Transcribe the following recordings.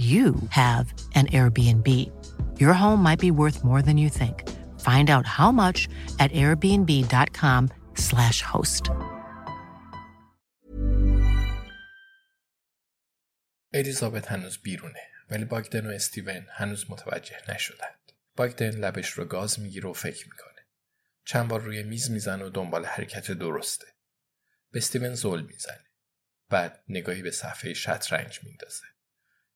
you have an Airbnb. Your home might be worth more than you think. Find out how much at airbnb.com/slash host. الیزابت هنوز بیرونه ولی باگدن و استیون هنوز متوجه نشدند. باگدن لبش رو گاز می‌گیره و فکر می‌کنه. چند بار روی میز می‌زنه و دنبال حرکت درسته. به استیون زل می‌زنه. بعد نگاهی به صفحه شطرنج میندازه.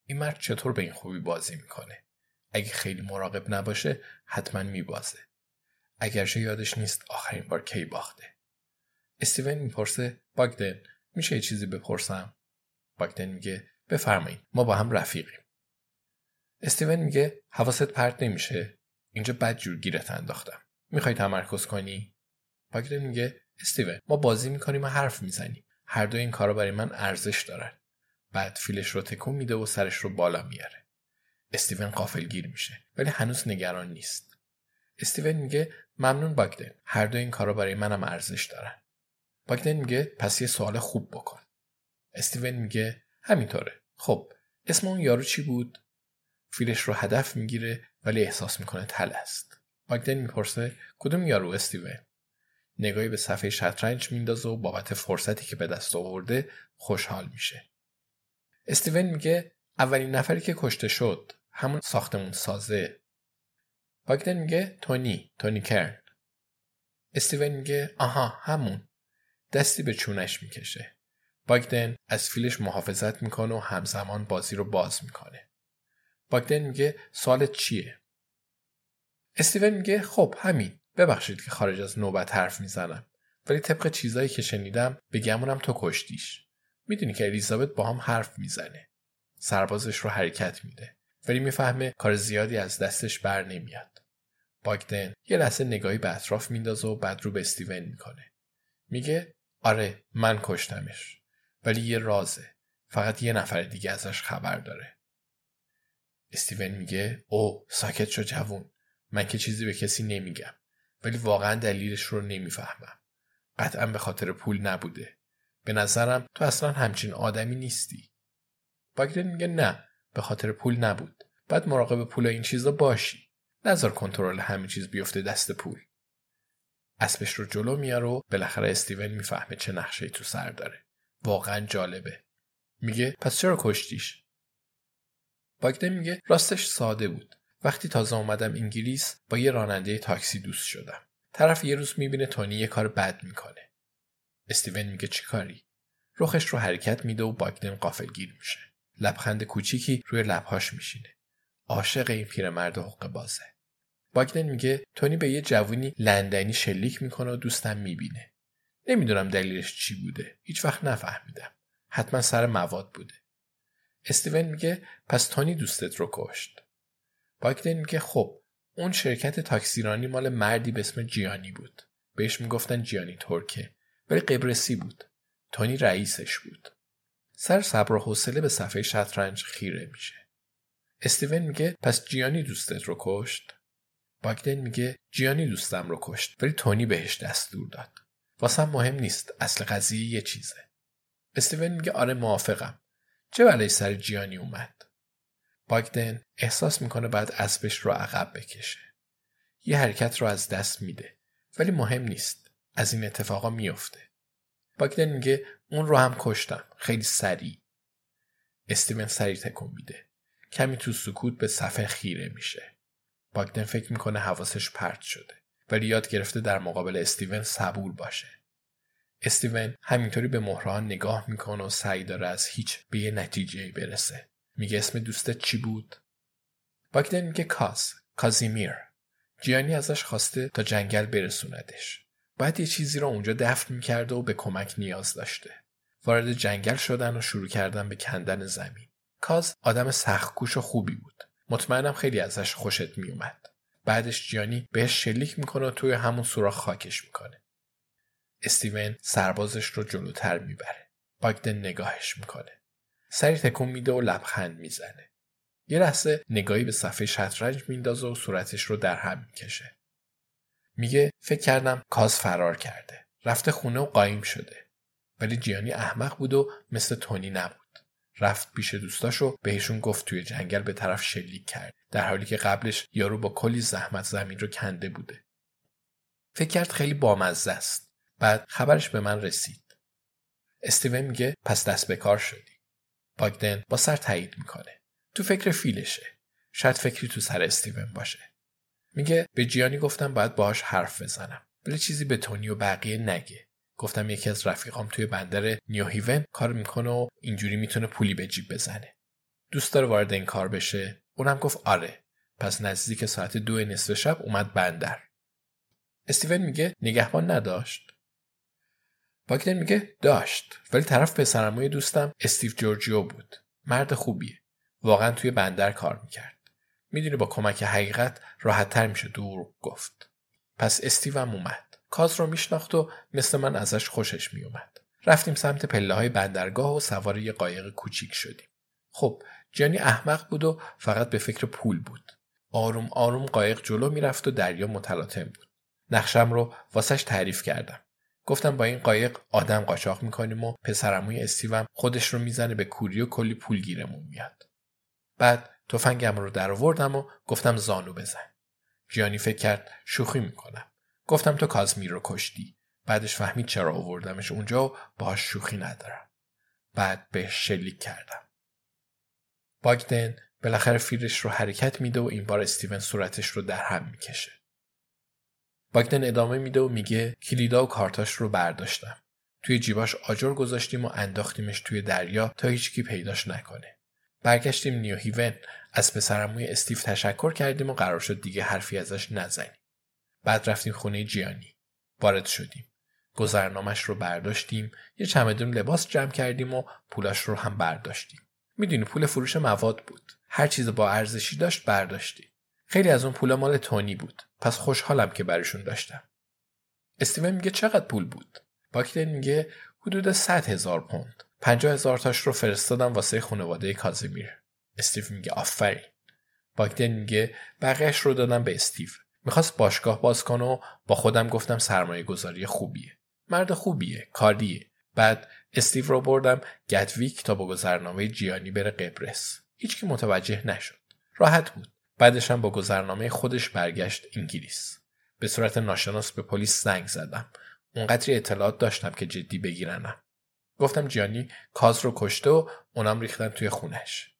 این مرد چطور به این خوبی بازی می‌کنه؟ اگه خیلی مراقب نباشه حتما میبازه. اگرچه یادش نیست آخرین بار کی باخته. استیون می‌پرسه باگدن میشه یه چیزی بپرسم؟ باگدن میگه بفرمایید ما با هم رفیقیم. استیون میگه حواست پرت نمیشه. اینجا بد جور گیرت انداختم. می‌خوای تمرکز کنی؟ باگدن میگه استیون ما بازی می‌کنیم و حرف می‌زنیم. هر دو این کارا برای من ارزش دارن. بعد فیلش رو تکون میده و سرش رو بالا میاره. استیون گیر میشه ولی هنوز نگران نیست. استیون میگه ممنون باگدن هر دو این کارا برای منم ارزش دارن. باگدن میگه پس یه سوال خوب بکن. استیون میگه همینطوره. خب اسم اون یارو چی بود؟ فیلش رو هدف می‌گیره ولی احساس می‌کنه تل است. باگدن می‌پرسه کدوم یارو استیون؟ نگاهی به صفحه شطرنج میندازه و بابت فرصتی که به دست آورده خوشحال میشه. استیون میگه اولین نفری که کشته شد همون ساختمون سازه. باگدن میگه تونی تونی کرن. استیون میگه آها همون. دستی به چونش می‌کشه. باگدن از فیلش محافظت می‌کنه و همزمان بازی رو باز می‌کنه. باگدن میگه سوالت چیه؟ استیون میگه خب همین. ببخشید که خارج از نوبت حرف می‌زنم. ولی طبق چیزایی که شنیدم به گمونم تو کشتیش. می‌دونی که الیزابت با هم حرف می‌زنه. سربازش رو حرکت میده. ولی می‌فهمه کار زیادی از دستش بر نمیاد. باگدن یه لحظه نگاهی به اطراف میندازه و بعد رو به استیون می‌کنه. میگه آره من کشتمش. ولی یه رازه. فقط یه نفر دیگه ازش خبر داره. استیون میگه او ساکت شو جوون. من که چیزی به کسی نمیگم. ولی واقعا دلیلش رو نمی‌فهمم. قطعا به خاطر پول نبوده. به نظرم تو اصلا همچین آدمی نیستی. باگدن میگه نه به خاطر پول نبود. بعد مراقب پول این چیزا باشی. نظر کنترل همه چیز بیفته دست پول. اسبش رو جلو میاره و بالاخره استیون می‌فهمه چه نقشه تو سر داره. واقعا جالبه. میگه پس چرا کشتیش؟ باگدن میگه راستش ساده بود. وقتی تازه اومدم انگلیس با یه راننده تاکسی دوست شدم. طرف یه روز می‌بینه تونی یه کار بد می‌کنه. استیون میگه چی کاری؟ رخش رو حرکت میده و باگدن گیر میشه. لبخند کوچیکی روی لبهاش میشینه. عاشق این پیرمرد حق بازه. باگدن میگه تونی به یه جوونی لندنی شلیک می‌کنه و دوستم می‌بینه. نمی‌دونم دلیلش چی بوده. هیچ وقت نفهمیدم. حتما سر مواد بوده. استیون میگه پس تونی دوستت رو کشت. باگدن میگه خب اون شرکت تاکسیرانی مال مردی به اسم جیانی بود. بهش می‌گفتن جیانی ترکه ولی قبرسی بود. تونی رئیسش بود. سر صبر و حوصله به صفحه شطرنج خیره میشه. استیون میگه پس جیانی دوستت رو کشت؟ باگدن میگه جیانی دوستم رو کشت. ولی تونی بهش دستور داد. واسم مهم نیست اصل قضیه یه چیزه. استیون میگه آره موافقم. چه بلایی سر جیانی اومد؟ باگدن احساس می‌کنه بعد اسبش رو عقب بکشه. یه حرکت رو از دست میده. ولی مهم نیست. از این اتفاقا میفته باگدن میگه اون رو هم کشتم. خیلی سریع. استیون سریع تکون میده. کمی تو سکوت به صفحه خیره میشه. باگدن فکر می‌کنه حواسش پرت شده. ولی یاد گرفته در مقابل استیون صبور باشه. استیون همینطوری به مهران نگاه می‌کنه و سعی داره از هیچ به یه نتیجه برسه. میگه اسم دوستت چی بود؟ باگدن میگه کاز. کازیمیر. جیانی ازش خواسته تا جنگل برسوندش. بعد یه چیزی رو اونجا دفن می‌کرده و به کمک نیاز داشته. وارد جنگل شدن و شروع کردن به کندن زمین. کاز آدم سختکوش و خوبی بود. مطمئنم خیلی ازش خوشت میومد بعدش جیانی بهش شلیک می‌کنه و توی همون سوراخ خاکش می‌کنه. استیون سربازش رو جلوتر می‌بره. باگدن نگاهش می‌کنه. سری تکون میده و لبخند می‌زنه. یه لحظه نگاهی به صفحه شطرنج میندازه و صورتش رو در هم می‌کشه. میگه فکر کردم کاز فرار کرده. رفته خونه و قایم شده. ولی جیانی احمق بود و مثل تونی نبود. رفت پیش دوستاشو بهشون گفت توی جنگل به طرف شلیک کرد. در حالی که قبلش یارو با کلی زحمت زمین رو کنده بوده. فکر کرد خیلی بامزه است. بعد خبرش به من رسید. استیون میگه پس دست به کار شدی. باگدن با سر تایید می‌کنه. تو فکر فیلشه. شاید فکری تو سر استیون باشه. میگه به جیانی گفتم باید باهاش حرف بزنم. ولی چیزی به تونی و بقیه نگه. گفتم یکی از رفیقام توی بندر نیوهیون کار می‌کنه و اینجوری می‌تونه پولی به جیب بزنه. دوست داره وارد این کار بشه. اونم گفت آره. پس نزدیک ساعت دو نصف شب اومد بندر. استیون میگه نگهبان نداشت. باگدن میگه داشت. ولی طرف پسرموی دوستم استیو جورجیو بود. مرد خوبیه. واقعا توی بندر کار می‌کرد. می‌دونی با کمک حقیقت راحتتر میشه دور گفت. پس استیوم اومد. کاز رو میشناخت و مثل من ازش خوشش میومد رفتیم سمت پله های بندرگاه و سوار یه قایق کوچیک شدیم. خب جانی احمق بود و فقط به فکر پول بود. آروم آروم قایق جلو می‌رفت و دریا متلاطم بود. نقشم رو واسش تعریف کردم. گفتم با این قایق آدم قاچاق می‌کنیم و پسرموی استیوم خودش رو می‌زنه به کوری و کلی پول گیرمون میاد. بعد تفنگم رو در آوردم و گفتم زانو بزن. جیانی فکر کرد شوخی می‌کنم. گفتم تو کازمیر رو کشتی. بعدش فهمید چرا آوردمش اونجا و باهاش شوخی ندارم. بعد بهش شلیک کردم. باگدن بالاخره فیرش رو حرکت میده و این بار استیون صورتش رو در هم می‌کشه. باگدن ادامه میده و میگه کلیدا و کارتاش رو برداشتم. توی جیباش آجر گذاشتیم و انداختیمش توی دریا تا هیچکی پیداش نکنه. برگشتیم نیو هیون. از پسرموی استیو تشکر کردیم و قرار شد دیگه حرفی ازش نزنیم. بعد رفتیم خونه جیانی. وارد شدیم. گذرنامش رو برداشتیم. یه چمدون لباس جمع کردیم و پولاش رو هم برداشتیم. می‌دونی پول فروش مواد بود. هر چیز با ارزشی داشت برداشتیم. خیلی از اون پولا مال تونی بود. پس خوشحالم که برشون داشتم. استیون میگه چقدر پول بود؟ باکتن میگه حدود 100 هزار پوند. پنجاه هزار تاش رو فرستادم واسه خانواده کازیمیر. استیو میگه آفرین. باکتن میگه بقیهش رو دادم به استیو. می‌خواست باشگاه باز کنه و با خودم گفتم سرمایه گذاری خوبیه. مرد خوبیه کاریه. بعد استیو رو بردم گتویک تا با گذرنامه جیانی بره قبرس. هیچکی متوجه نشد. راحت بود. بعدش هم با گذرنامه خودش برگشت انگلیس. به صورت ناشناس به پلیس زنگ زدم. اونقدری اطلاعات داشتم که جدی بگیرنم. گفتم جیانی کاز رو کشته و اونم ریختن توی خونش.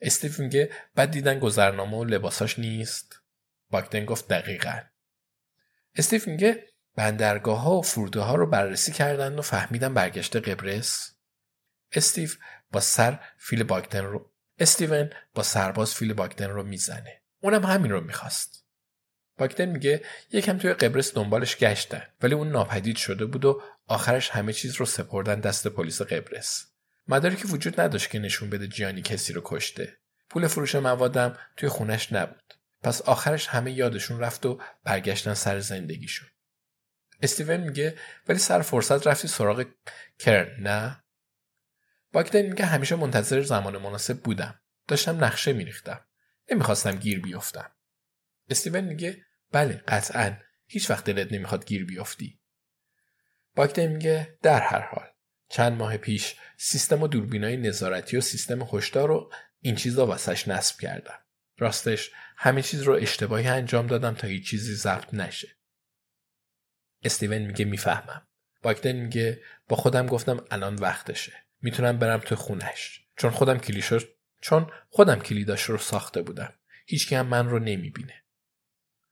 استیو میگه بعد دیدن گذرنامه و لباساش نیست. باکدن گفت دقیقا. استیو میگه بندرگاه ها و فرده ها رو بررسی کردن و فهمیدن برگشته قبرس. استیو با سر فیل باگدن رو استیون با سرباز فیل باگدن رو می‌زنه. اونم همین رو می‌خواست. باگدن میگه یکم توی قبرس دنبالش گشتن ولی اون ناپدید شده بود و آخرش همه چیز رو سپردن دست پلیس قبرس. مدارکی وجود نداشت که نشون بده جیانی کسی رو کشته. پول فروش موادم توی خونش نبود. پس آخرش همه یادشون رفت و برگشتن سر زندگیشون. استیون میگه ولی سر فرصت رفتی سراغ کرن نه؟ باگدن میگه همیشه منتظر زمان مناسب بودم. داشتم نقشه میریختم. نمی‌خواستم گیر بیفتم استیون میگه بله قطعا. هیچ وقت دلت نمی‌خواد گیر بیفتی باگدن میگه در هر حال. چند ماه پیش سیستم و دوربینای نظارتی و سیستم هشدار رو این چیزا واسش نصب کردم. راستش همه چیز رو اشتباهی انجام دادم تا هیچ چیزی ضبط نشه. استیون میگه می‌فهمم. باگدن میگه با خودم گفتم الان وقتشه. می‌تونم برم تو خونش چون خودم کلیشو چون خودم کلیداش رو ساخته بودم. هیچکی هم من رو نمی‌بینه.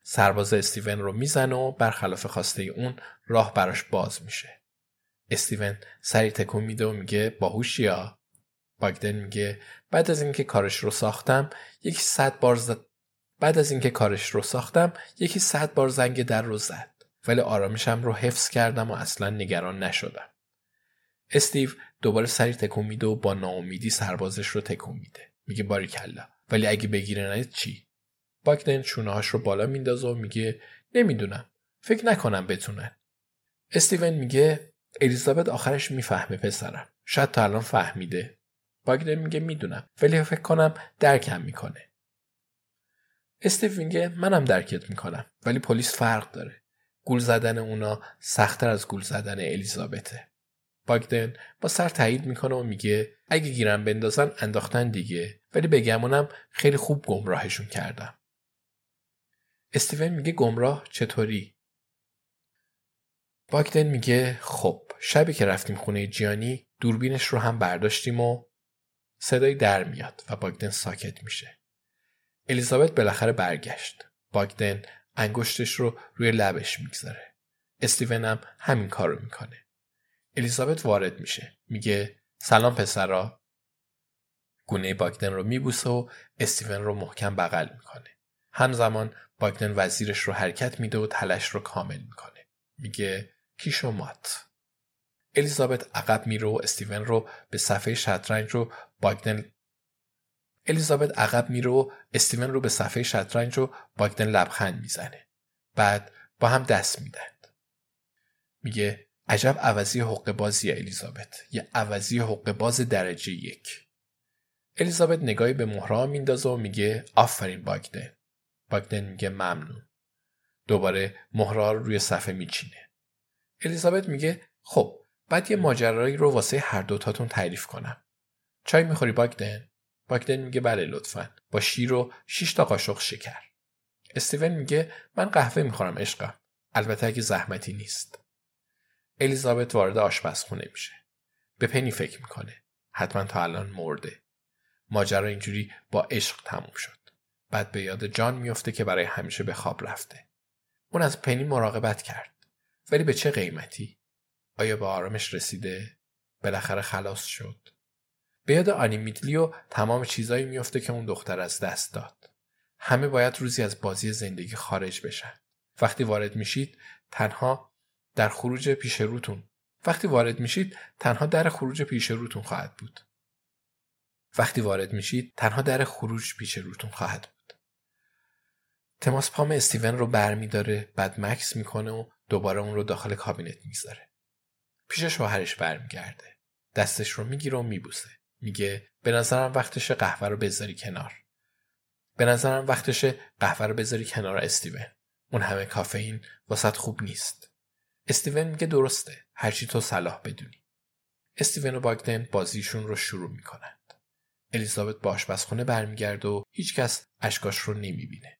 سرباز استیون رو می‌زنه و برخلاف خواسته اون راه براش باز میشه. استیون سری تکون میده و میگه باهوشی یا باگدن میگه بعد از اینکه کارش رو ساختم یکی صد بار زد بعد از اینکه کارش رو ساختم یکی صد بار زنگ در رو زد. ولی آرامشم رو حفظ کردم و اصلا نگران نشدم. استیو دوباره سری تکون میده و با ناامیدی سربازش رو تکون میده. میگه باری کلا ولی اگه بگیره چی؟ باگدن چونهاش رو بالا میندازه و میگه نمی‌دونم فکر نکنم بتونن استیون میگه الیزابت آخرش می‌فهمه پسرم شاید تا الان فهمیده. باگدن میگه می‌دونم ولی فکر کنم درکم می‌کنه. استیو میگه منم درکت می‌کنم ولی پلیس فرق داره. گول زدن اونا سختتر از گول زدن الیزابته. باگدن با سر تایید می‌کنه و میگه اگه گیرم بندازن انداختن دیگه ولی بگمونم خیلی خوب گمراهشون کردم. استیون میگه گمراه چطوری؟ باگدن میگه خب شبی که رفتیم خونه جیانی دوربینش رو هم برداشتیم و صدای در میاد و باگدن ساکت میشه. الیزابت بالاخره برگشت. باگدن انگشتش رو روی لبش می‌گذاره. استیون هم همین کار رو می‌کنه. الیزابت وارد میشه. میگه سلام پسرا. گونه باگدن رو میبوسه و استیون رو محکم بغل می‌کنه. همزمان باگدن وزیرش رو حرکت میده و تلش رو کامل می‌کنه. میگه کیش و مات الیزابت عقب میره و استیون رو به صفحه شطرنج رو باگدن الیزابت عقب میره و استیون رو به صفحه شطرنج رو باگدن لبخند می‌زنه. بعد با هم دست میدن میگه عجب عوضی حق بازی الیزابت. یه عوضی حق باز درجه یک. الیزابت نگاهی به مهرا میندازه و میگه آفرین باگدن باگدن میگه ممنون. دوباره مهرا رو روی صفحه میچینه. الیزابت میگه خب بعد یه ماجرایی رو واسه هر دوتاتون تعریف کنم. چای می‌خوری باگدن؟ باگدن میگه بله لطفا. با شیر و 6 تا قاشق شکر. استیون میگه من قهوه می‌خورم عشقم. البته اگه زحمتی نیست. الیزابت وارد آشپزخونه میشه. به پنی فکر می‌کنه. حتما تا الان مرده. ماجرا اینجوری با عشق تموم شد. بعد به یاد جان میفته که برای همیشه به خواب رفته. اون از پنی مراقبت کرد. ولی به چه قیمتی؟ آیا به آرامش رسیده؟ بالاخره خلاص شد. به یاد آنی میدلی و تمام چیزایی میفته که اون دختر از دست داد. همه باید روزی از بازی زندگی خارج بشن. وقتی وارد میشید تنها در خروج پیش روتون. وقتی وارد میشید تنها در خروج پیش روتون خواهد بود. وقتی وارد میشید تنها در خروج پیش روتون خواهد بود تماس پام استیون رو برمیداره بعد مکس می‌کنه و دوباره اون رو داخل کابینت می‌ذاره پیش شوهرش برمیگرده. دستش رو می‌گیره و میبوسه. میگه به نظرم وقتش قهوه رو بذاری کنار. به نظرم وقتش قهوه رو بذاری کنار استیون. اون همه کافئین واسط خوب نیست. استیون میگه درسته. هرچی تو صلاح بدونی. استیون و باگدن بازیشون رو شروع می‌کنند. الیزابت با آشپزخونه برمیگرده و هیچکس اشکاش رو نمی‌بینه.